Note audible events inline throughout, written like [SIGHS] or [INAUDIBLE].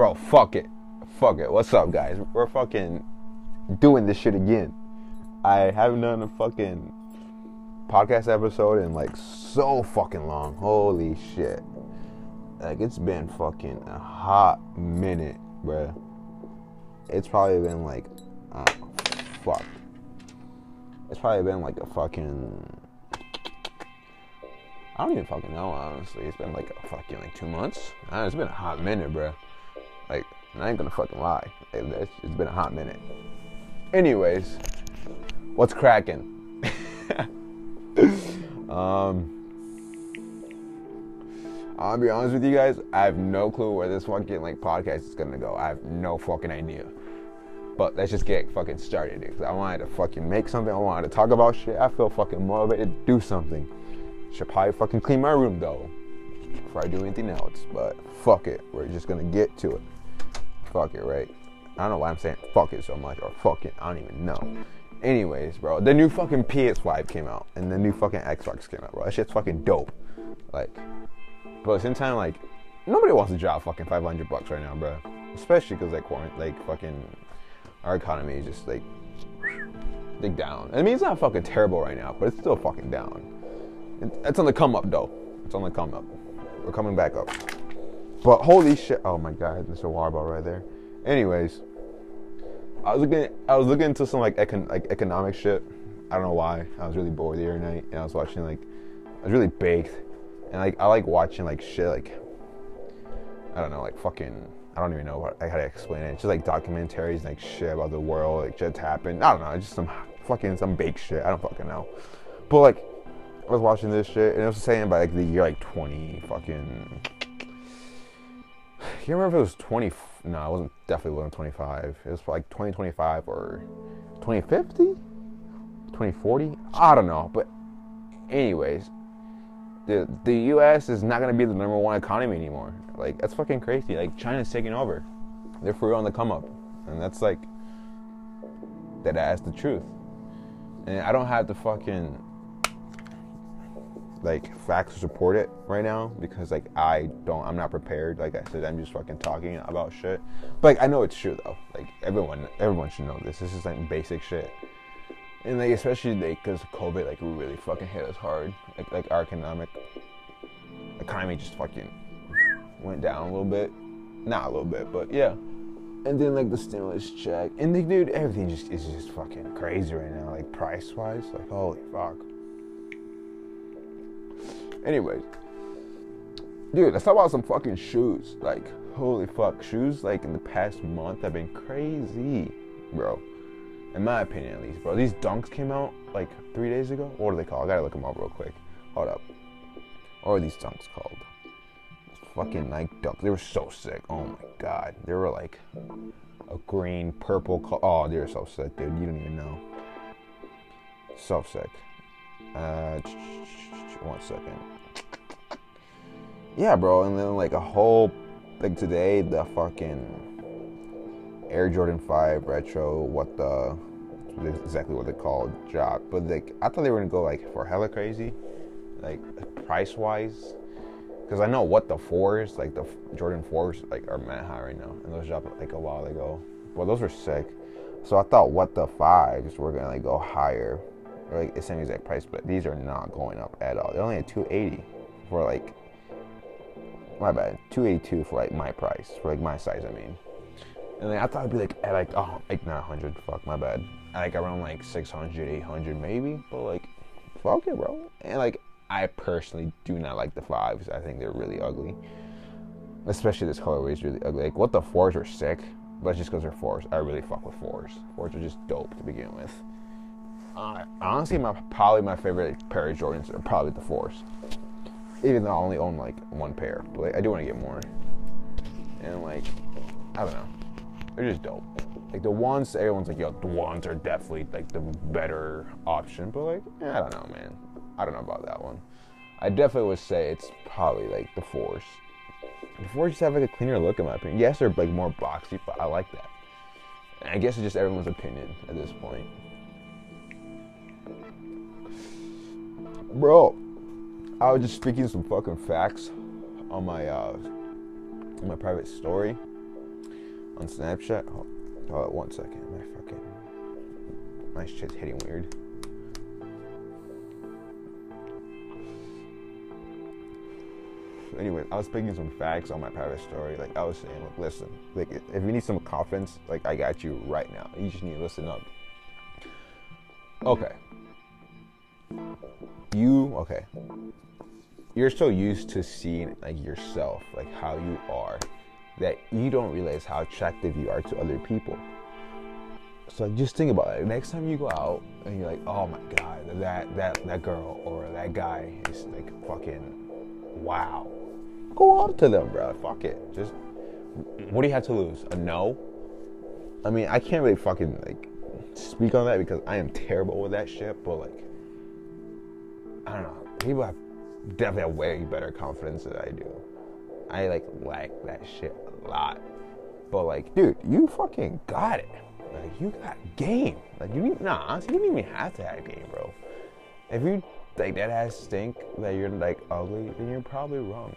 bro, fuck it. Fuck it. What's up, guys? We're fucking doing this shit again. I haven't done a fucking podcast episode in like so fucking long. Holy shit. Like, it's been fucking a hot minute, bruh. It's probably been like, uh, fuck. It's probably been like a fucking. I don't even fucking know, honestly. It's been like a fucking like two months. Uh, it's been a hot minute, bruh. Like, I ain't gonna fucking lie. It's, it's been a hot minute. Anyways, what's cracking? [LAUGHS] um, I'll be honest with you guys. I have no clue where this fucking like podcast is gonna go. I have no fucking idea. But let's just get fucking started. Cause I wanted to fucking make something. I wanted to talk about shit. I feel fucking motivated to do something. Should probably fucking clean my room though before I do anything else. But fuck it. We're just gonna get to it. Fuck it, right? I don't know why I'm saying fuck it so much or fuck it. I don't even know. Anyways, bro, the new fucking PS5 came out and the new fucking Xbox came out, bro. That shit's fucking dope. Like, but at the same time, like, nobody wants to drop fucking 500 bucks right now, bro. Especially because like, like fucking our economy is just like, like down. I mean, it's not fucking terrible right now, but it's still fucking down. It's on the come up though. It's on the come up. We're coming back up. But holy shit! Oh my god, there's a water bottle right there. Anyways, I was looking. I was looking into some like econ, like economic shit. I don't know why. I was really bored the other night, and I was watching like I was really baked, and like I like watching like shit like I don't know like fucking I don't even know what, like, how to explain it. It's just like documentaries like shit about the world, like shit's happened. I don't know. It's just some fucking some baked shit. I don't fucking know. But like I was watching this shit, and it was saying about like the year like 20 fucking. I can't remember if it was 20. No, it wasn't. Definitely wasn't 25. It was like 2025 or 2050, 2040. I don't know, but anyways, the the U.S. is not gonna be the number one economy anymore. Like that's fucking crazy. Like China's taking over. They're for real on the come up, and that's like that. That's the truth. And I don't have to fucking like facts to support it right now because like I don't I'm not prepared. Like I said, I'm just fucking talking about shit. But like I know it's true though. Like everyone everyone should know this. This is like basic shit. And like especially like because COVID like really fucking hit us hard. Like like our economic economy just fucking went down a little bit. Not a little bit, but yeah. And then like the stimulus check. And like dude, everything just is just fucking crazy right now. Like price wise. Like holy fuck. Anyways, dude, let's talk about some fucking shoes. Like, holy fuck, shoes like in the past month have been crazy, bro. In my opinion, at least, bro. These dunks came out like three days ago. What are they called? I gotta look them up real quick. Hold up. What are these dunks called? Fucking Nike dunks. They were so sick. Oh my god. They were like a green, purple. Co- oh, they were so sick, dude. You don't even know. So sick. Uh, one second. Yeah, bro, and then like a whole like today the fucking Air Jordan Five Retro, what the exactly what they called drop, but like I thought they were gonna go like for hella crazy, like price wise, because I know what the fours like the Jordan fours like are mad high right now, and those dropped like a while ago. Well, those were sick. So I thought what the fives were gonna like go higher, like the same exact price, but these are not going up at all. They're only at 280 for like my bad, 282 for like my price, for like my size, I mean. And then I thought it'd be like at like oh like not 100, fuck my bad, like around like 600, 800 maybe, but like fuck it, bro. And like I personally do not like the fives. I think they're really ugly, especially this colorway is really ugly. Like what the fours are sick, but it's just because they're fours, I really fuck with fours. Fours are just dope to begin with. Uh, honestly, my probably my favorite pair of Jordans are probably the fours. Even though I only own like one pair, but like, I do want to get more. And like, I don't know, they're just dope. Like the ones, everyone's like, yo, the ones are definitely like the better option. But like, eh, I don't know, man. I don't know about that one. I definitely would say it's probably like the fours. The fours just have like a cleaner look in my opinion. Yes, they're like more boxy, but I like that. And I guess it's just everyone's opinion at this point. Bro, I was just speaking some fucking facts on my uh on my private story. on Snapchat. Hold, hold on one second. My fucking my shit's hitting weird. Anyway, I was picking some facts on my private story. Like I was saying, like, listen, like if you need some confidence, like I got you right now. You just need to listen up. Okay. You okay? You're so used to seeing like yourself, like how you are, that you don't realize how attractive you are to other people. So like, just think about it. Next time you go out and you're like, oh my god, that that that girl or that guy is like fucking wow. Go out to them, bro. Fuck it. Just what do you have to lose? A no? I mean, I can't really fucking like speak on that because I am terrible with that shit. But like, I don't know. People have definitely have way better confidence than I do. I like lack that shit a lot. But like, dude, you fucking got it. Like, you got game. Like, you need, nah, honestly, you don't even have to have game, bro. If you like that ass stink that you're like ugly, then you're probably wrong.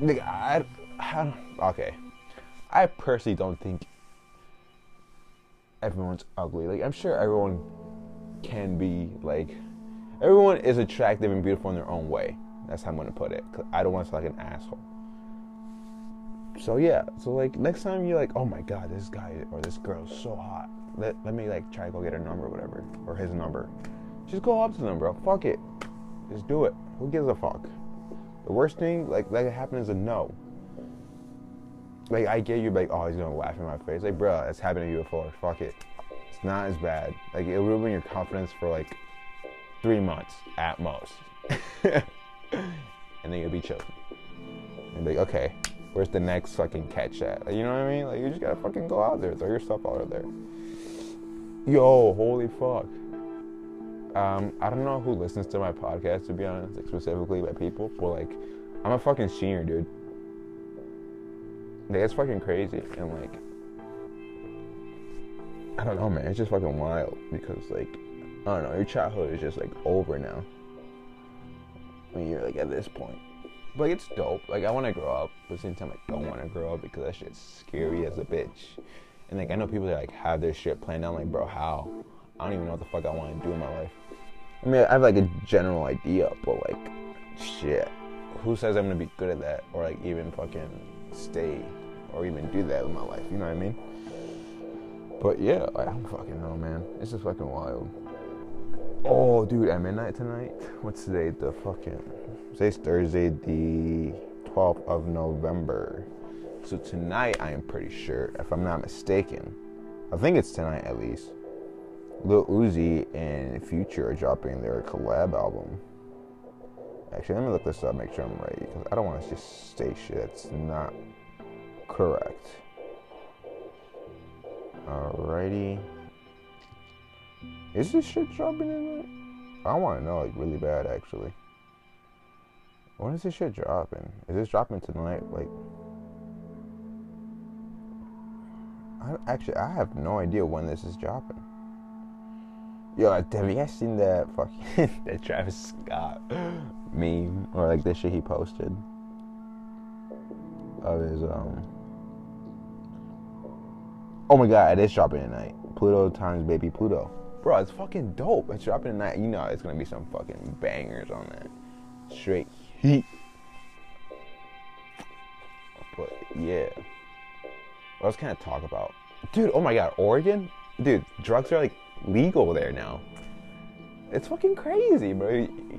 Like, I, I okay. I personally don't think everyone's ugly. Like, I'm sure everyone can be like, everyone is attractive and beautiful in their own way. That's how I'm gonna put it. I don't want to sound like an asshole so yeah, so like next time you're like, oh my god, this guy or this girl is so hot. Let, let me like try to go get her number or whatever. Or his number. Just go up to them, bro. Fuck it. Just do it. Who gives a fuck? The worst thing like that can happen is a no. Like I get you like, oh he's gonna laugh in my face. Like, bro, it's happened to you before. Fuck it. It's not as bad. Like it'll ruin your confidence for like three months at most. [LAUGHS] and then you'll be chilling. And be like, okay, where's the next fucking catch at? Like, you know what I mean? Like you just gotta fucking go out there, throw your stuff out of there. Yo, holy fuck. Um, I don't know who listens to my podcast to be honest, like specifically by people, but like I'm a fucking senior, dude. Like it's fucking crazy and like I don't know man, it's just fucking wild because like I don't know, your childhood is just like over now. When you're like at this point like it's dope. Like I want to grow up, but at the same time I don't want to grow up because that shit's scary as a bitch. And like I know people that like have their shit planned out. Like bro, how? I don't even know what the fuck I want to do in my life. I mean, I have like a general idea, but like, shit, who says I'm gonna be good at that or like even fucking stay or even do that with my life? You know what I mean? But yeah, I don't fucking know, man. It's just fucking wild. Oh, dude, at midnight tonight. What's today? The fucking Today's Thursday, the 12th of November. So tonight, I am pretty sure, if I'm not mistaken, I think it's tonight at least. Lil Uzi and Future are dropping their collab album. Actually, let me look this up, make sure I'm right, because I don't want to just say shit that's not correct. Alrighty. Is this shit dropping tonight? I want to know, like, really bad, actually. When is this shit dropping? Is this dropping tonight? Like, I actually I have no idea when this is dropping. Yo, have you guys seen that fucking [LAUGHS] that Travis Scott meme or like this shit he posted of his um? Oh my god, it is dropping tonight. Pluto times baby Pluto, bro. It's fucking dope. It's dropping tonight. You know, it's gonna be some fucking bangers on that. Straight heat. But yeah. What else can I talk about? Dude, oh my god, Oregon? Dude, drugs are like legal there now. It's fucking crazy, bro.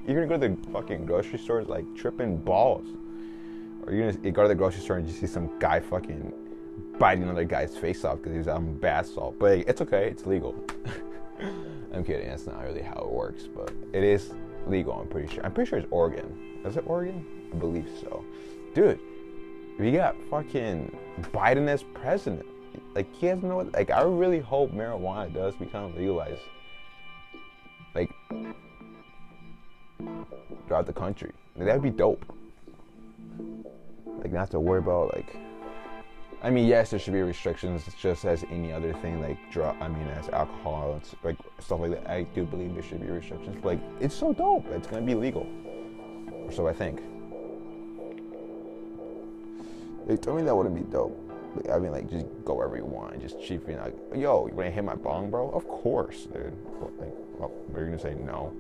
You're gonna go to the fucking grocery stores like tripping balls. Or you're gonna go to the grocery store and you see some guy fucking biting another guy's face off because he's on bath salt. But it's okay, it's legal. [LAUGHS] [LAUGHS] I'm kidding, that's not really how it works, but it is legal, I'm pretty sure. I'm pretty sure it's Oregon. Is it Oregon? I believe so. Dude, we got fucking Biden as president. Like he has no like I really hope marijuana does become legalized. Like throughout the country. Like, that'd be dope. Like not to worry about like I mean, yes, there should be restrictions, just as any other thing, like drug. I mean, as alcohol and like stuff like that. I do believe there should be restrictions, but like, it's so dope. It's gonna be legal or so I think. They told me that wouldn't be dope. I mean, like, just go wherever you want. Just chief being like, yo, you wanna hit my bong, bro? Of course, dude. Like, well, we're gonna say no.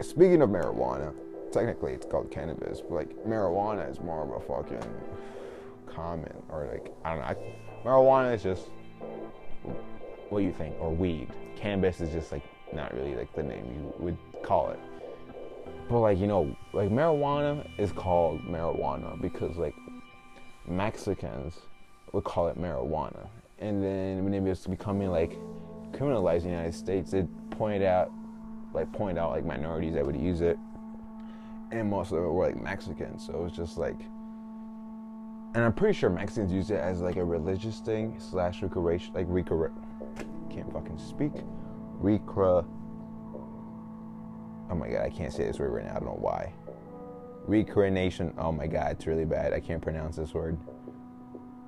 Speaking of marijuana, technically it's called cannabis, but like marijuana is more of a fucking common or like I don't know. I, marijuana is just what you think or weed. Cannabis is just like not really like the name you would call it. But like you know, like marijuana is called marijuana because like Mexicans would call it marijuana, and then when it was becoming like criminalized in the United States, it pointed out like point out like minorities that would use it, and most of it were like Mexicans. So it was just like, and I'm pretty sure Mexicans use it as like a religious thing slash recreation, like recre. Can't fucking speak. Recre. Oh my god, I can't say this word right now. I don't know why. Recreation. Oh my god, it's really bad. I can't pronounce this word.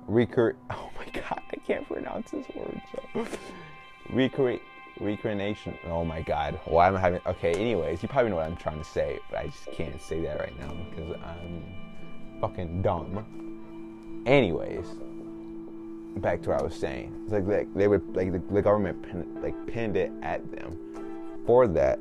Recur. [LAUGHS] Oh my god, I can't pronounce this word. So. Recreate Recreation. Oh my god. Why am I having. Okay, anyways, you probably know what I'm trying to say, but I just can't say that right now because I'm fucking dumb. Anyways, back to what I was saying. It's like they, they would, like, the, the government pin, like pinned it at them for that.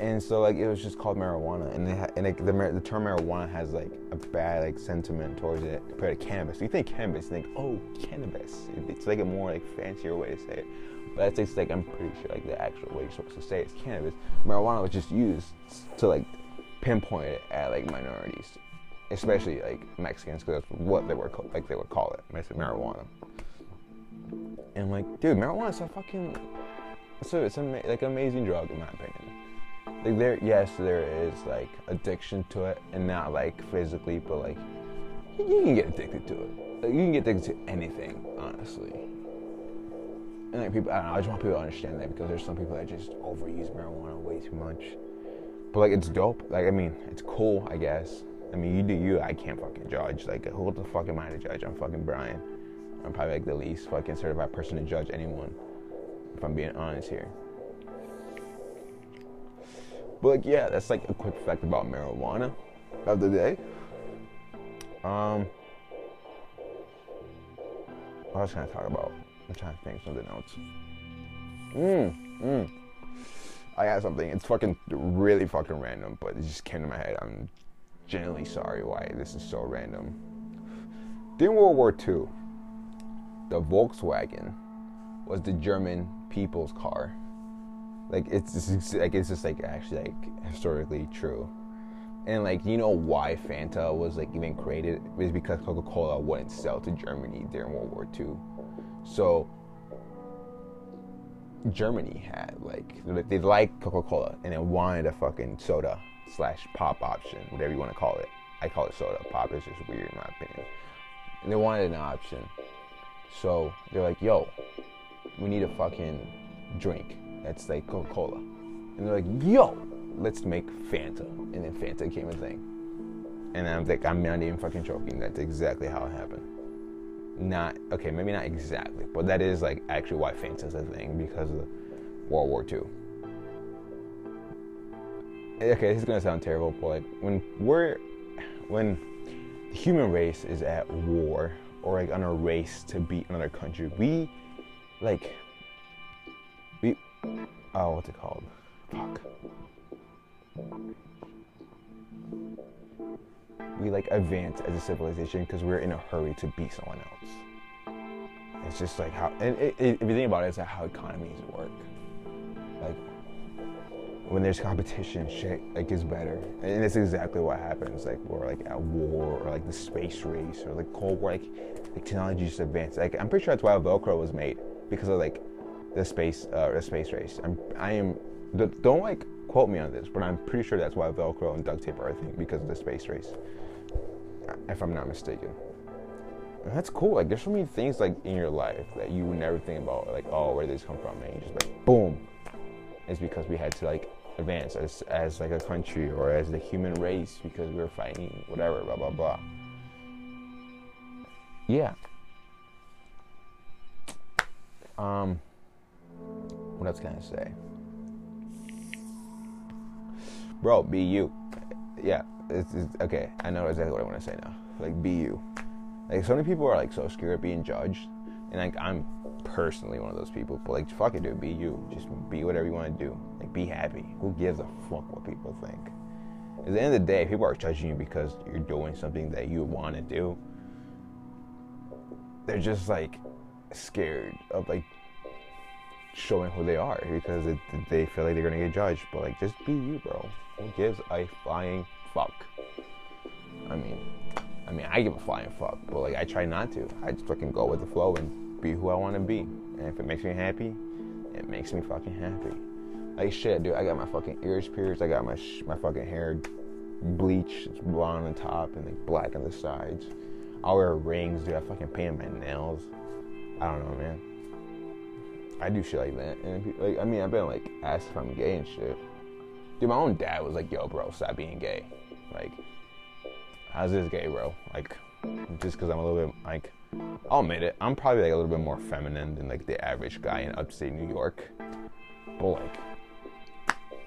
And so, like, it was just called marijuana, and, ha- and like, the, the term marijuana has like a bad like sentiment towards it compared to cannabis. You think cannabis, you think, oh, cannabis. It's like a more like fancier way to say it. But that's like I'm pretty sure like the actual way you're supposed to say it's cannabis. Marijuana was just used to like pinpoint it at like minorities, especially like Mexicans, because that's what they were like they would call it, marijuana. And like, dude, marijuana is a fucking so it's like an amazing drug in my opinion. Like there, yes, there is like addiction to it, and not like physically, but like you can get addicted to it. Like, you can get addicted to anything, honestly like people, I don't know. I just want people to understand that because there's some people that just overuse marijuana way too much. But like, it's dope. Like, I mean, it's cool, I guess. I mean, you do you. I can't fucking judge. Like, who the fuck am I to judge? I'm fucking Brian. I'm probably like the least fucking certified person to judge anyone. If I'm being honest here. But like, yeah, that's like a quick fact about marijuana of the day. Um, what can I talk about? I'm trying to think of something else. Mmm, mmm. I got something. It's fucking really fucking random, but it just came to my head. I'm genuinely sorry why this is so random. During World War II, the Volkswagen was the German people's car. Like it's just, like it's just like actually like historically true. And like you know why Fanta was like even created was because Coca-Cola wouldn't sell to Germany during World War II. So Germany had like they liked Coca-Cola and they wanted a fucking soda slash pop option, whatever you want to call it. I call it soda. Pop It's just weird in my opinion. And they wanted an option. So they're like, yo, we need a fucking drink that's like Coca-Cola. And they're like, yo, let's make Fanta. And then Fanta came a thing. And I'm like, I'm not even fucking joking. That's exactly how it happened not okay, maybe not exactly, but that is like actually why Fanta's a thing because of World War II. Okay, this is gonna sound terrible, but like when we're when the human race is at war or like on a race to beat another country, we like we oh what's it called? Fuck we like advance as a civilization because we're in a hurry to be someone else. It's just like how, and it, it, if you think about it, it's like how economies work. Like when there's competition, shit like is better, and that's exactly what happens. Like we're like at war or like the space race or like Cold War, like, like technology just advanced. Like I'm pretty sure that's why Velcro was made because of like the space uh, the space race. I'm I am don't like quote me on this, but I'm pretty sure that's why Velcro and duct tape are a thing because of the space race if I'm not mistaken. And that's cool. Like, there's so many things like in your life that you would never think about. Like, oh, where did this come from? And you just like, boom. It's because we had to like advance as as like a country or as the human race because we were fighting whatever, blah blah blah. Yeah. Um. What else can I say? Bro, be you. Yeah, it's, it's okay. I know exactly what I want to say now. Like, be you. Like, so many people are like so scared of being judged, and like I'm personally one of those people. But like, fuck it, dude. Be you. Just be whatever you want to do. Like, be happy. Who gives a fuck what people think? At the end of the day, people are judging you because you're doing something that you want to do. They're just like scared of like showing who they are because it, they feel like they're gonna get judged. But like, just be you, bro. Who gives a flying fuck? I mean, I mean, I give a flying fuck, but like, I try not to. I just fucking go with the flow and be who I want to be. And if it makes me happy, it makes me fucking happy. Like shit, dude. I got my fucking ears pierced. I got my sh- my fucking hair bleached, it's blonde on the top and like black on the sides. I wear rings, dude. I fucking paint my nails. I don't know, man. I do shit like that. And like, I mean, I've been like asked if I'm gay and shit. Dude, my own dad was like, "Yo, bro, stop being gay." Like, how's this gay, bro? Like, just because I'm a little bit like, I'll admit it, I'm probably like a little bit more feminine than like the average guy in upstate New York. But like,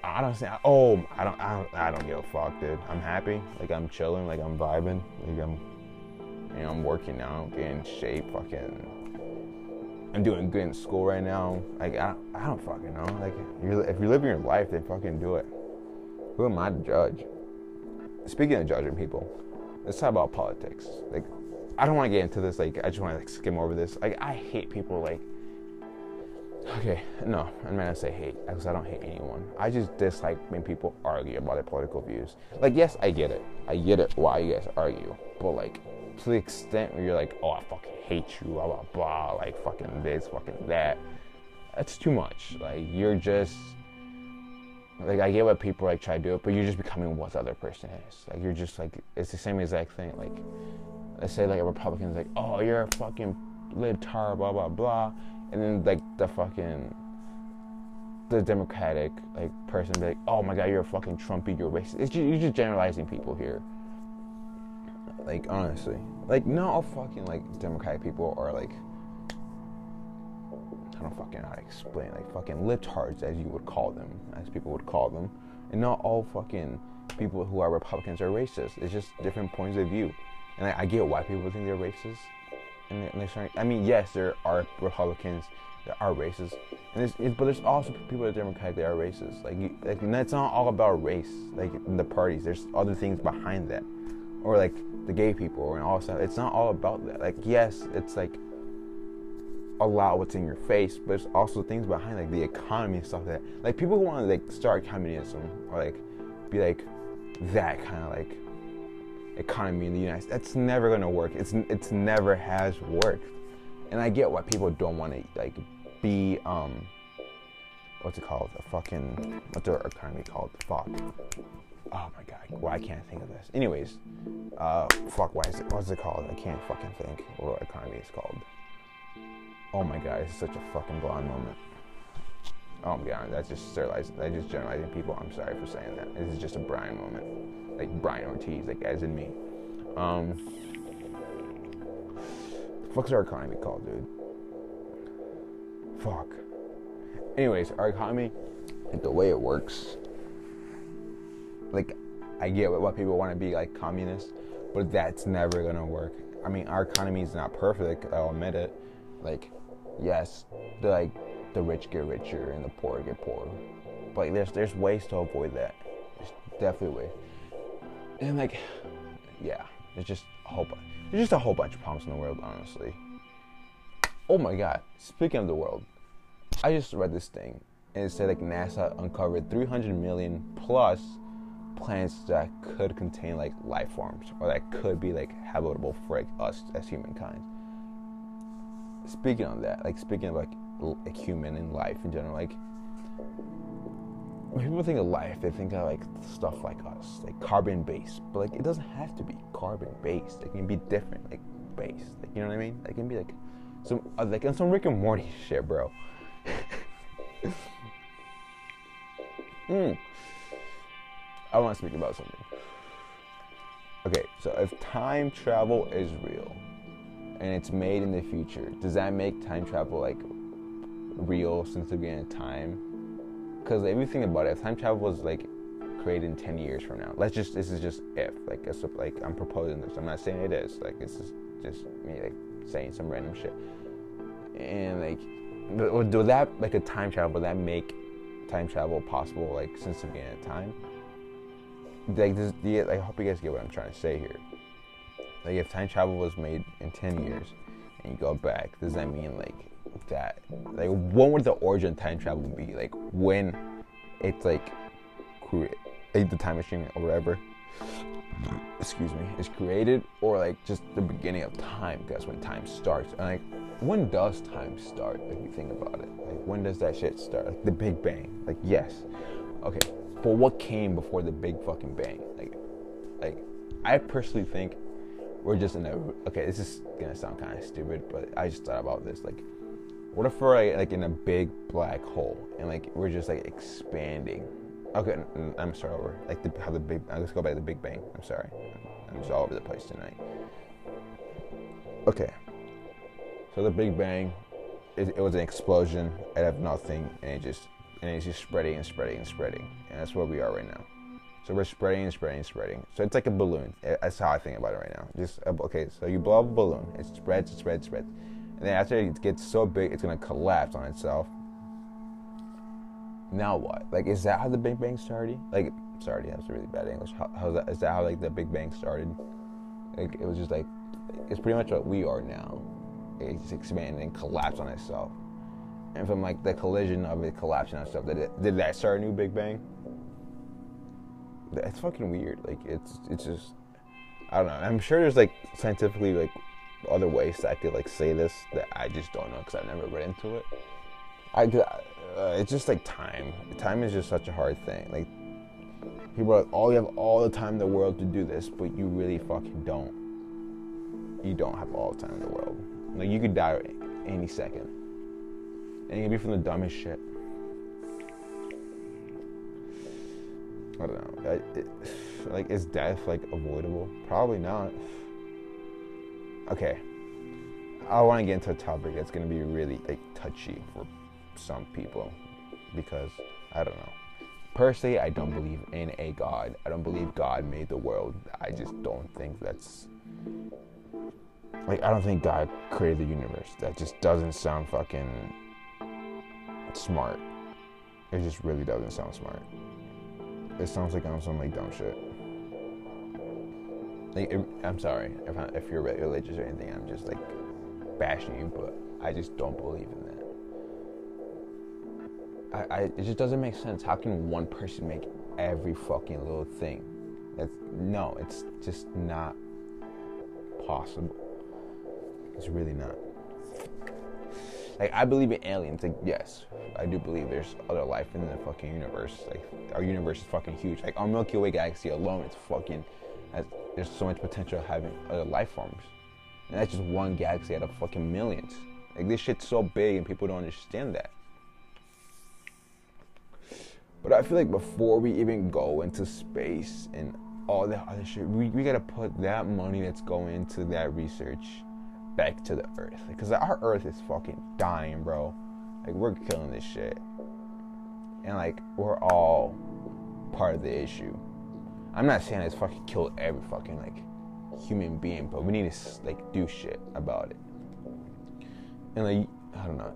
I don't say, oh, I don't, I don't, I don't give a fuck, dude. I'm happy. Like I'm chilling. Like I'm vibing. Like I'm, you know, I'm working out, getting in shape. Fucking, I'm doing good in school right now. Like I, I don't fucking know. Like you, if you're living your life, then fucking do it. Who am I to judge? Speaking of judging people, let's talk about politics. Like, I don't want to get into this. Like, I just want to like skim over this. Like, I hate people like Okay, no, I'm not gonna say hate because I don't hate anyone. I just dislike when people argue about their political views. Like, yes, I get it. I get it why you guys argue, but like to the extent where you're like, oh, I fucking hate you, blah blah blah, like fucking this, fucking that. That's too much. Like, you're just like I get what people like try to do it, but you're just becoming what the other person is. Like, you're just like it's the same exact thing. Like, let's say like a Republican's like, oh, you're a fucking libtard, blah blah blah and then like the fucking the Democratic like person be like, oh my god, you're a fucking Trumpy, you're racist. Just, you're just generalizing people here. Like honestly, like not all fucking like Democratic people are like I don't fucking know how to explain like fucking libtards as you would call them, as people would call them, and not all fucking people who are Republicans are racist. It's just different points of view, and I, I get why people think they're racist and they're starting. I mean, yes, there are Republicans that are racist, and there's, but there's also people that are Democratic that are racist. Like, you, like that's not all about race. Like the parties, there's other things behind that, or like the gay people and all stuff. It's not all about that. Like, yes, it's like allow what's in your face, but there's also things behind like the economy and stuff that like people who want to like start communism or like be like that kind of like economy in the United States. That's never gonna work. It's it's never has worked. And I get why people don't want to like be um what's it called? A fucking what's our economy called? Fuck. Oh my god, why can't I think of this? Anyways, uh fuck why is it what's it called? I can't fucking think what economy is called. Oh my god, it's such a fucking blonde moment. Oh my god, that's just sterilizing. That's just generalizing people. I'm sorry for saying that. This is just a Brian moment like Brian Ortiz, like as in me. Um, fuck's our economy called, dude? Fuck. Anyways, our economy, like the way it works, like I get what people want to be like communist, but that's never gonna work. I mean, our economy is not perfect. I'll admit it. Like, yes, the like the rich get richer and the poor get poorer, but like, there's there's ways to avoid that. There's definitely ways and like, yeah, there's just a whole bunch. There's just a whole bunch of problems in the world, honestly. Oh my God! Speaking of the world, I just read this thing, and it said like NASA uncovered 300 million plus planets that could contain like life forms or that could be like habitable for like us as humankind. Speaking on that, like speaking of like, like human and life in general, like when people think of life, they think of like stuff like us, like carbon based. But like it doesn't have to be carbon based. It can be different, like based. Like you know what I mean? Like, it can be like some uh, like some Rick and Morty [LAUGHS] shit, bro. [LAUGHS] mm. I want to speak about something. Okay, so if time travel is real and it's made in the future, does that make time travel like real since the beginning of time? Because think about it, time travel was like created in 10 years from now. Let's just this is just if like it's like I'm proposing this. I'm not saying it is. Like this is just me like saying some random shit. And like would do that like a time travel, would that make time travel possible like since the beginning of time? Like this yeah, like, I hope you guys get what I'm trying to say here. Like if time travel was made in 10 years and you go back, does that mean like that like when would the origin time travel be? Like when it's like the time machine or whatever excuse me is created or like just the beginning of time that's when time starts. And like when does time start if you think about it? Like when does that shit start? Like the big bang. Like yes. Okay but what came before the big fucking bang? Like like i personally think we're just in a okay this is gonna sound kind of stupid but i just thought about this like what if we're like, in a big black hole and like we're just like expanding Okay, I'm sorry. Over like the, how the big. Uh, let's go back to the Big Bang. I'm sorry. I'm just all over the place tonight. Okay. So the Big Bang, it, it was an explosion out of nothing, and it just and it's just spreading and spreading and spreading, and that's where we are right now. So we're spreading and spreading and spreading. So it's like a balloon. That's how I think about it right now. Just uh, okay. So you blow up a balloon. It spreads, it spreads, spreads, and then after it gets so big, it's gonna collapse on itself now what? Like, is that how the Big Bang started? Like, sorry, that's really bad English. How, how's that? Is that how like the Big Bang started? Like, it was just like, it's pretty much what we are now. It's expanding and collapse on itself. And from like the collision of it collapsing on itself, did, it, did that start a new Big Bang? It's fucking weird. Like, it's it's just, I don't know. I'm sure there's like scientifically like other ways that I could like say this that I just don't know because I've never read into it. I uh, it's just like time. Time is just such a hard thing. Like people are like, oh, you have all the time in the world to do this, but you really fucking don't. You don't have all the time in the world. Like you could die any second, and it can be from the dumbest shit. I don't know. It, like, is death like avoidable? Probably not. Okay, I want to get into a topic that's gonna be really like touchy for some people because I don't know. Personally, I don't believe in a God. I don't believe God made the world. I just don't think that's like I don't think God created the universe. That just doesn't sound fucking smart. It just really doesn't sound smart. It sounds like I'm some like dumb shit. Like I'm sorry if, I, if you're religious or anything. I'm just like bashing you, but I just don't believe in that. I, I, it just doesn't make sense. How can one person make every fucking little thing? That's no, it's just not possible. It's really not. Like I believe in aliens. Like yes, I do believe there's other life in the fucking universe. Like our universe is fucking huge. Like our Milky Way galaxy alone, it's fucking. Has, there's so much potential of having other life forms, and that's just one galaxy out of fucking millions. Like this shit's so big, and people don't understand that. But I feel like before we even go into space and all that other shit, we, we gotta put that money that's going into that research back to the earth. Because our earth is fucking dying, bro. Like, we're killing this shit. And, like, we're all part of the issue. I'm not saying it's fucking kill every fucking, like, human being, but we need to, like, do shit about it. And, like, I don't know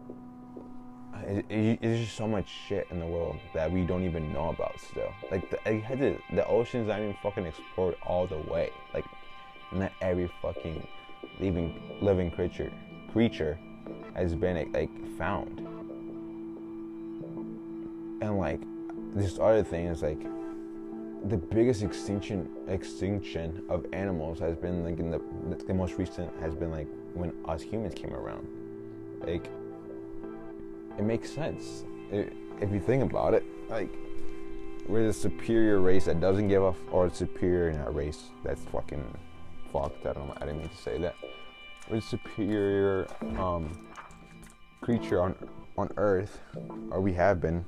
it, it, there's just so much shit in the world that we don't even know about still. Like the, to, the oceans not even fucking explored all the way. Like not every fucking living living creature creature has been like found. And like this other thing is like the biggest extinction extinction of animals has been like in the the most recent has been like when us humans came around. Like it makes sense it, if you think about it. Like we're the superior race that doesn't give a or superior not race that's fucking fucked. I don't. I didn't mean to say that. We're the superior um, creature on on Earth, or we have been,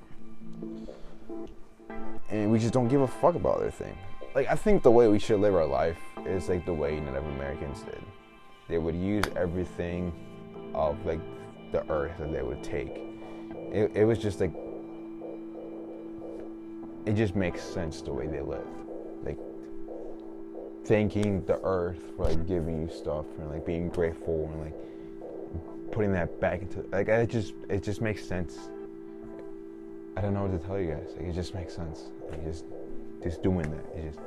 and we just don't give a fuck about other thing. Like I think the way we should live our life is like the way Native Americans did. They would use everything of like the earth that they would take it, it was just like it just makes sense the way they live. Thanking the earth for like giving you stuff and like being grateful and like putting that back into like it just it just makes sense. I don't know what to tell you guys. Like, it just makes sense. Like, just just doing that. It just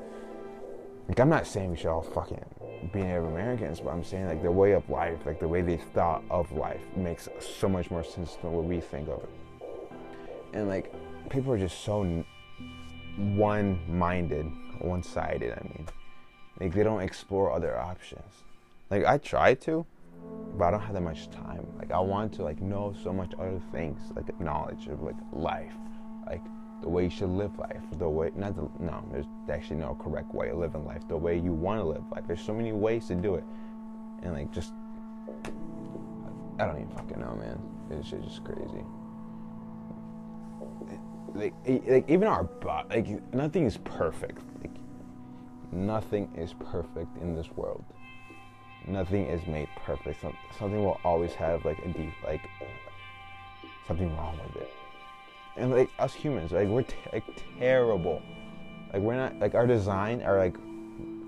like I'm not saying we should all fucking be Native Americans, but I'm saying like the way of life, like the way they thought of life, makes so much more sense than what we think of it. And like people are just so one-minded, one-sided. I mean, like they don't explore other options. Like I try to, but I don't have that much time. Like I want to like know so much other things, like knowledge of like life, like the way you should live life, the way not the no, there's actually no correct way of living life, the way you want to live life. There's so many ways to do it, and like just I don't even fucking know, man. This It's just crazy. Like, like even our body, like nothing is perfect. Like nothing is perfect in this world nothing is made perfect. something will always have like a deep, like something wrong with it. And like us humans, like we're like terrible. Like we're not like our design, our like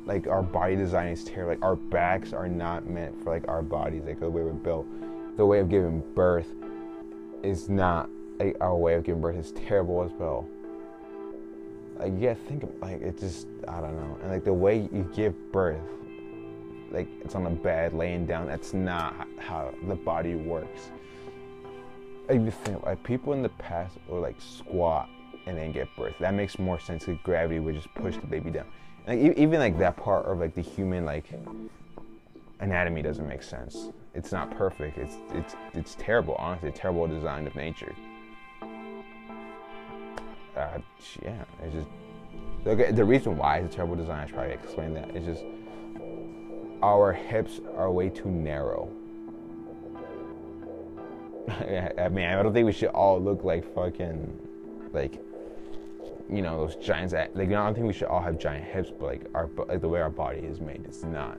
like our body design is terrible. Like our backs are not meant for like our bodies, like the way we're built. The way of giving birth is not like our way of giving birth is terrible as well. Like yeah, think of, like it just I don't know. And like the way you give birth like it's on a bed laying down. That's not how the body works. I think like people in the past would like squat and then get birth. That makes more sense. Because gravity would just push the baby down. Like even like that part of like the human like anatomy doesn't make sense. It's not perfect. It's it's it's terrible. Honestly, terrible design of nature. Uh, yeah, it's just okay. The reason why it's a terrible design, I probably explain that. It's just our hips are way too narrow. [LAUGHS] I mean, I don't think we should all look like fucking, like, you know, those giants. Like, I don't think we should all have giant hips, but like our, like the way our body is made, it's not.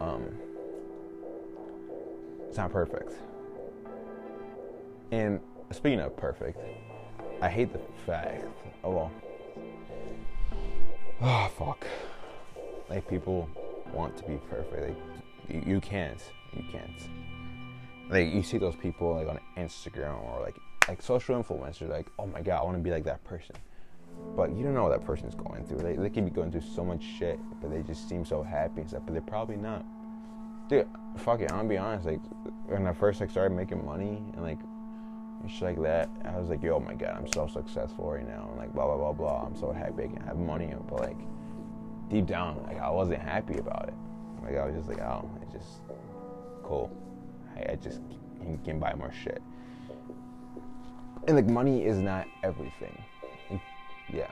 Um, it's not perfect. And speaking of perfect, I hate the fact. Oh well. Oh fuck. Like people want to be perfect. Like you, you can't. You can't. Like you see those people like on Instagram or like like social influencers. Like oh my god, I want to be like that person. But you don't know what that person's going through. They, they could be going through so much shit, but they just seem so happy and stuff. But they're probably not. Dude, fuck it. I'm gonna be honest. Like when I first like started making money and like and shit like that, I was like, yo, my god, I'm so successful right now. And like blah blah blah blah. I'm so happy I can have money. But like deep down, like I wasn't happy about it. Like I was just like, oh, it's just cool. I, I just can, can, buy more shit. And like money is not everything. yeah,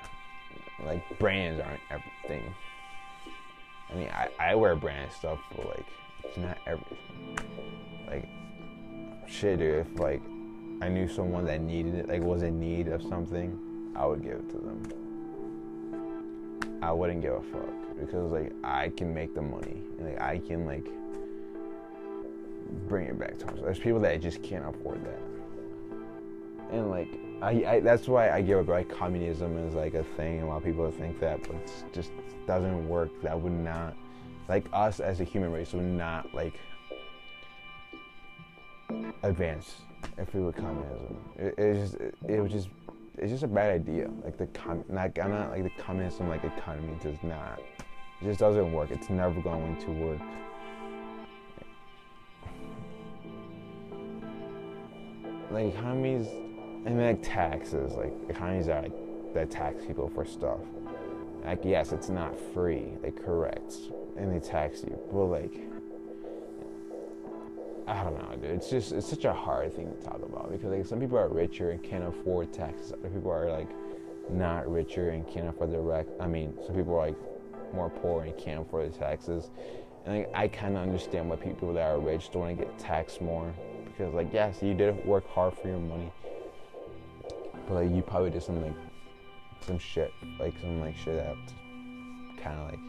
like brands aren't everything. I mean, I, I wear brand stuff, but like it's not everything. Like shit, dude. If like I knew someone that needed it, like was in need of something, I would give it to them. I wouldn't give a fuck because like I can make the money and like I can like bring it back to. So there's people that just can't afford that, and like I, I that's why I give up like communism is like a thing, and a lot of people think that, but it just doesn't work. That would not like us as a human race would not like advance if we were communism. It, it just it, it would just it's just a bad idea. Like the com- like I'm not like the communism like economy does not. It just doesn't work. It's never going to work. Like economies and like taxes, like economies are like that tax people for stuff. Like yes, it's not free, like correct, and they tax you, but like I don't know, dude. It's just it's such a hard thing to talk about because like some people are richer and can't afford taxes. Other people are like not richer and can't afford the rec. I mean, some people are like more poor and can't afford the taxes. And like, I kind of understand why people that are rich don't want to get taxed more because like yes, you did work hard for your money, but like you probably did some like some shit like some like shit that kind of like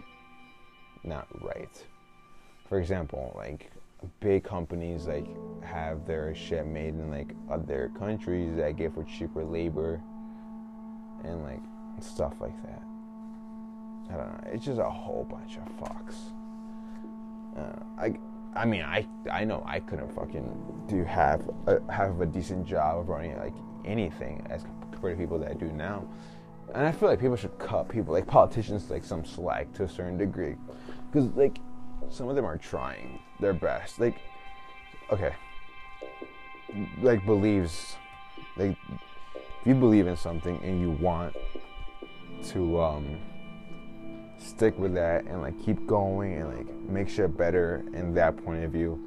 not right. For example, like big companies like have their shit made in like other countries that get for cheaper labor and like stuff like that. I don't know. It's just a whole bunch of fucks. Uh, I, I mean, I, I know I couldn't fucking do have a, have a decent job of running like anything as compared to people that do now. And I feel like people should cut people like politicians like some slack to a certain degree, because like some of them are trying their best. Like, okay, like believes, like if you believe in something and you want to um stick with that and like keep going and like make shit better in that point of view.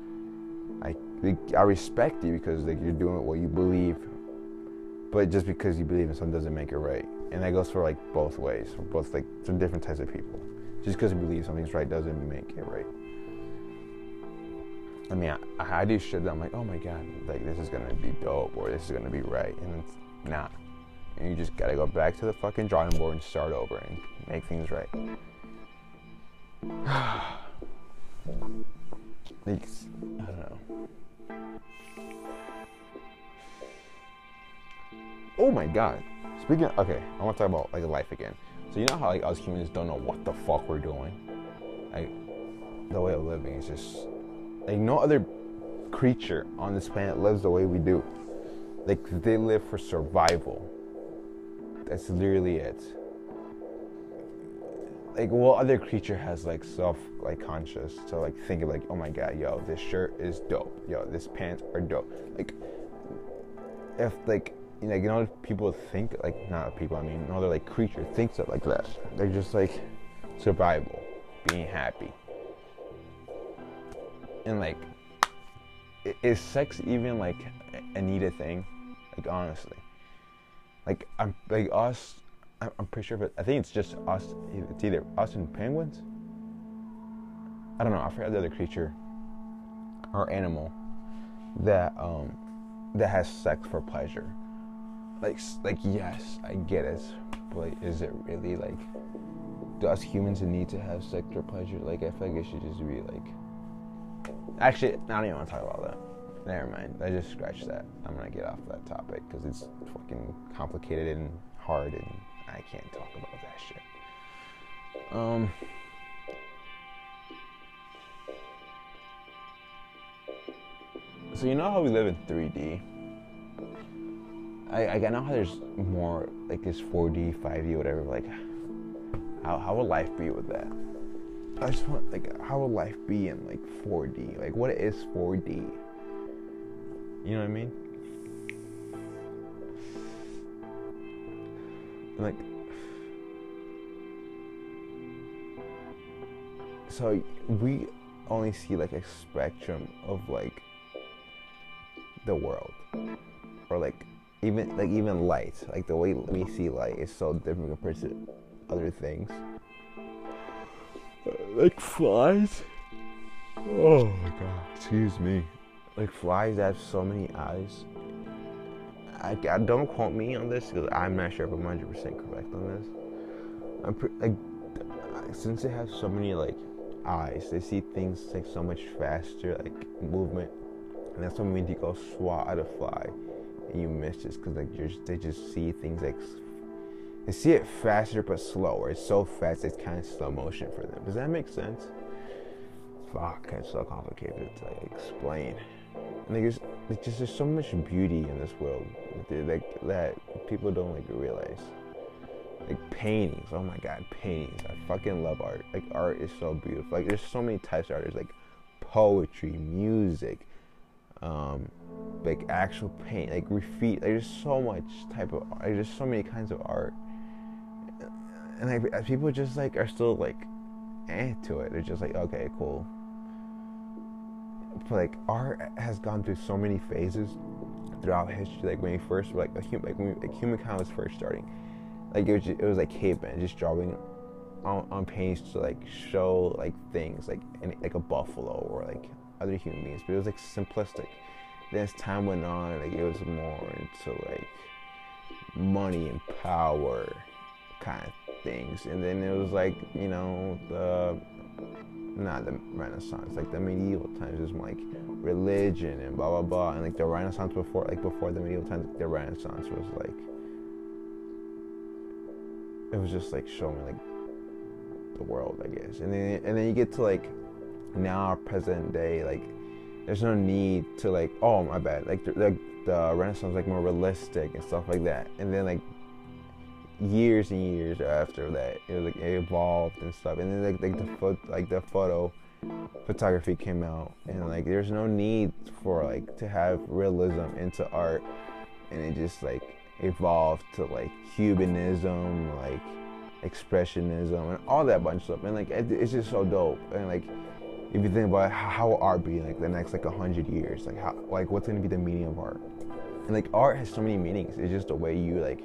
I I respect you because like you're doing what you believe, but just because you believe in something doesn't make it right. And that goes for like both ways, for both like some different types of people. Just because you believe something's right doesn't make it right. I mean, I, I do shit that I'm like, oh my god, like this is gonna be dope or this is gonna be right, and it's not. And you just gotta go back to the fucking drawing board and start over and make things right. [SIGHS] I don't know. Oh my god. Speaking of, okay, I want to talk about like life again. So you know how like us humans don't know what the fuck we're doing? Like the way of living is just like no other creature on this planet lives the way we do. Like they live for survival. That's literally it. Like what other creature has like self like conscious to like think of like oh my god yo this shirt is dope yo this pants are dope like if like know, you know people think like not people I mean no other like creature thinks of like that they're just like survival being happy and like is sex even like a needed thing like honestly like I'm like us. I'm pretty sure, but I think it's just us. It's either us and penguins. I don't know. I forgot the other creature or animal that um that has sex for pleasure. Like like yes, I get it, but is it really like? Do us humans need to have sex for pleasure? Like I feel like it should just be like. Actually, I don't even want to talk about that. Never mind. I just scratched that. I'm gonna get off that topic because it's fucking complicated and hard, and I can't talk about that shit. Um. So you know how we live in 3D. I, I know how there's more like this 4D, 5D, whatever. Like, how how will life be with that? I just want like how will life be in like 4D? Like, what is 4D? You know what I mean? Like, so we only see like a spectrum of like the world, or like even like even light. Like the way we see light is so different compared to other things. Uh, like flies. Oh my god! Excuse me like flies have so many eyes. I, I don't quote me on this because I'm not sure if I'm 100 percent correct on this. I'm pre- like since they have so many like eyes, they see things like so much faster, like movement, and that's what means you go swat at a fly and you miss just because like you're, they just see things like they see it faster but slower. It's so fast it's kind of slow motion for them. Does that make sense? Fuck, it's so complicated to like, explain. Like, it's, it's just there's so much beauty in this world like that people don't like realize. Like paintings, oh my god, paintings. I fucking love art. Like art is so beautiful. Like there's so many types of art. There's like poetry, music, um, like actual paint, like graffiti. Like, there's so much type of art. There's so many kinds of art, and like people just like are still like eh to it. They're just like okay, cool But like art has gone through so many phases throughout history. Like when we first, like human, like when like humankind was first starting, like it was, just, it was like cavemen just drawing on, on paintings to like show like things, like like a buffalo or like other human beings. But it was like simplistic. Then as time went on, like it was more into like money and power kind of things. And then it was like you know the not the Renaissance, like the medieval times is like religion and blah blah blah, and like the Renaissance before, like before the medieval times, the Renaissance was like it was just like showing like the world, I guess. And then and then you get to like now present day, like there's no need to like oh my bad, like the, the, the Renaissance like more realistic and stuff like that. And then like years and years after that, it was like it evolved and stuff. And then like, like the foot like the photo photography came out. And like there's no need for like to have realism into art. And it just like evolved to like cubanism like expressionism and all that bunch of stuff. And like it's just so dope. And like if you think about how will art be like the next like a hundred years? Like how like what's gonna be the meaning of art? And like art has so many meanings. It's just the way you like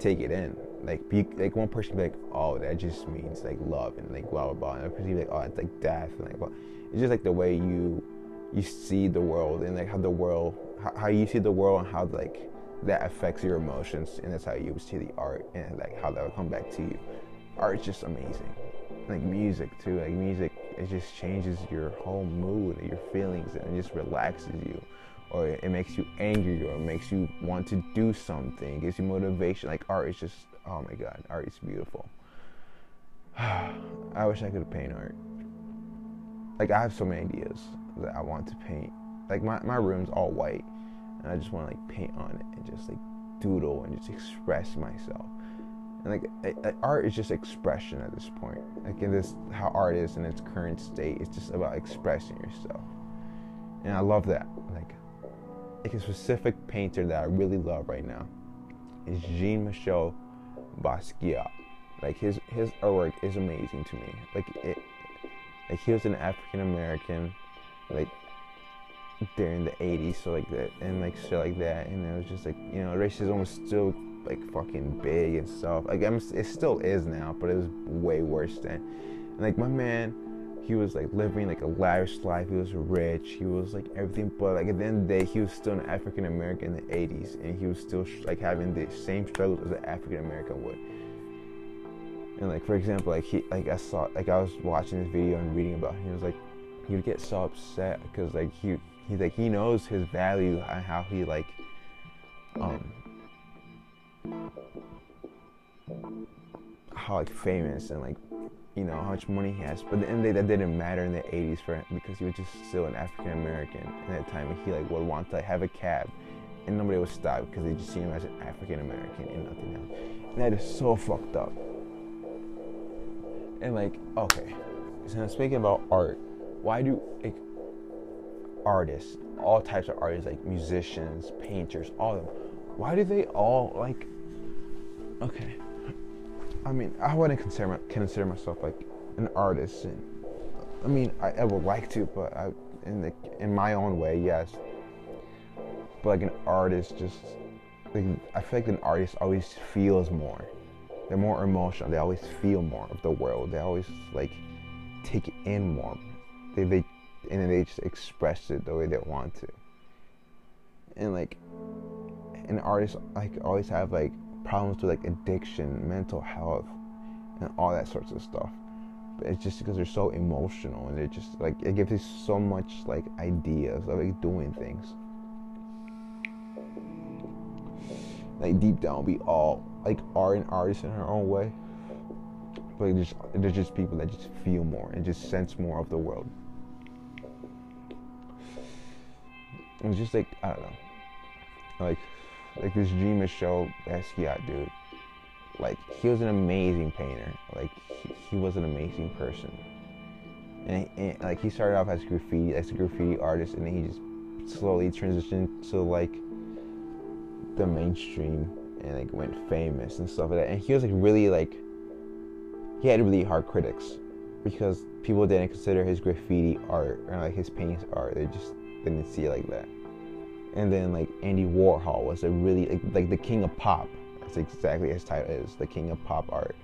take it in. Like be, like one person be like oh that just means like love and like blah blah blah. And another person be like oh it's like death and like well it's just like the way you you see the world and like how the world how, how you see the world and how like that affects your emotions. And that's how you see the art and like how that will come back to you. Art's just amazing. Like music too. Like music it just changes your whole mood and your feelings and it just relaxes you. Or it makes you angry or it makes you want to do something it gives you motivation. Like art is just oh my god art is beautiful. [SIGHS] I wish i could paint art. Like i have so many ideas that i want to paint. Like my, my room's all white and I just want to like paint on it and just like doodle and just express myself. And like art is just expression at this point. Like in this, how art is in its current state, it's just about expressing yourself. And I love that. Like, like a specific painter that I really love right now is Jean Michel Basquiat. Like his his artwork is amazing to me. Like it, like he was an African American, like during the 80s so like that and like shit like that and it was just like you know racism was still like fucking big and stuff. Like I'm, it still is now but it was way worse then. And like my man he was like living like a lavish life. He was rich. He was like everything but like at the end of the day he was still an african american in the 80s and he was still like having the same struggles as an african american would. And like for example like he like i saw like i was watching this video and reading about him he was like he would get so upset because like he he's like he knows his value and how he like um how like famous and like you know how much money he has but the end of the day that didn't matter in the 80s for him because he was just still an african american at that time he like would want to have a cab and nobody would stop because they just see him as an african american and nothing else and that is so fucked up and like okay so speaking about art why do like artists, all types of artists, like musicians, painters, all of them. Why do they all like? Okay, I mean, I wouldn't consider consider myself like an artist, and I mean, I, I would like to, but I in the in my own way, yes. But like an artist, just like I feel like an artist always feels more. They're more emotional. They always feel more of the world. They always like take in more. They they and then they just express it the way they want to. And like, an artist like always have like problems with like addiction, mental health, and all that sorts of stuff. But it's just because they're so emotional and they're just like it gives you so much like ideas of like doing things. Like deep down, we all like are an artist in our own way. But just there's just people that just feel more and just sense more of the world. it was just like I don't know, like like this Jean Michel Basquiat dude. Like he was an amazing painter. Like he, he was an amazing person. And, and, like he started off as graffiti, as a graffiti artist, and then he just slowly transitioned to like the mainstream and like went famous and stuff like that. And he was like really like he had really hard critics because people didn't consider his graffiti art or like his paintings art. They just didn't see it like that. And then like Andy Warhol was a really like, like the king of pop. That's exactly his title is, the king of pop art.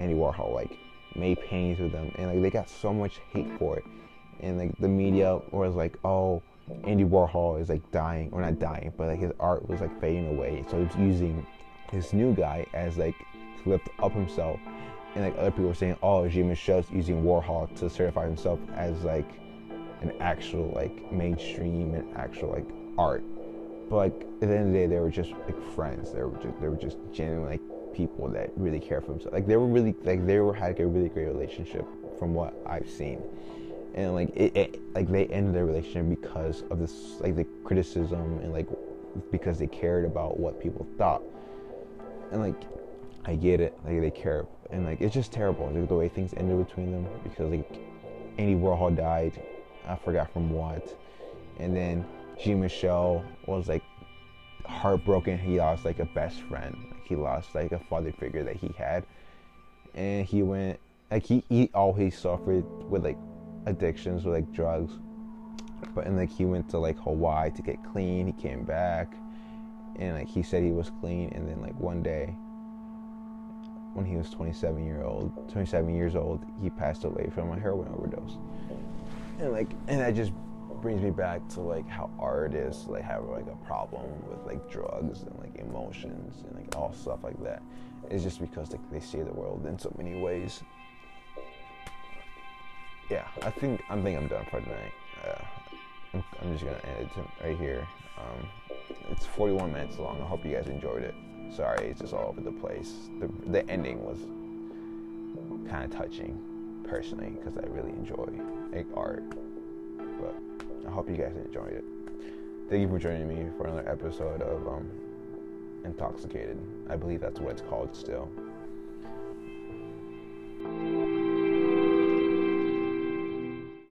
Andy Warhol like made paintings with them, and like they got so much hate for it. And like the media was like, oh, Andy Warhol is like dying, or not dying, but like his art was like fading away. So he's using this new guy as like to lift up himself. And like other people were saying, oh, Jean Michel's using Warhol to certify himself as like an actual like mainstream and actual like art. But like at the end of the day, they were just like friends. They were just they were just genuinely like people that really care for themselves. Like they were really like they were had a really great relationship from what I've seen, and like it, it like they ended their relationship because of this like the criticism and like because they cared about what people thought, and like I get it. Like they care. And like it's just terrible. Like, the way things ended between them because like Andy Warhol died, I forgot from what, and then Jean Michel was like heartbroken. He lost like a best friend. He lost like a father figure that he had, and he went like he he always suffered with like addictions with like drugs, but and like he went to like Hawaii to get clean. He came back, and like he said he was clean, and then like one day. When he was 27 year old, 27 years old, he passed away from a heroin overdose, and like, and that just brings me back to like how artists like have like a problem with like drugs and like emotions and like all stuff like that. It's just because like they see the world in so many ways. Yeah, I think I think I'm done for tonight. Uh, I'm, I'm, just gonna end it right here. Um, it's 41 minutes long. I hope you guys enjoyed it. Sorry, it's just all over the place. The the ending was kind of touching, personally, because I really enjoy like art. But I hope you guys enjoyed it. Thank you for joining me for another episode of um, Intalkicated. I believe that's what it's called still.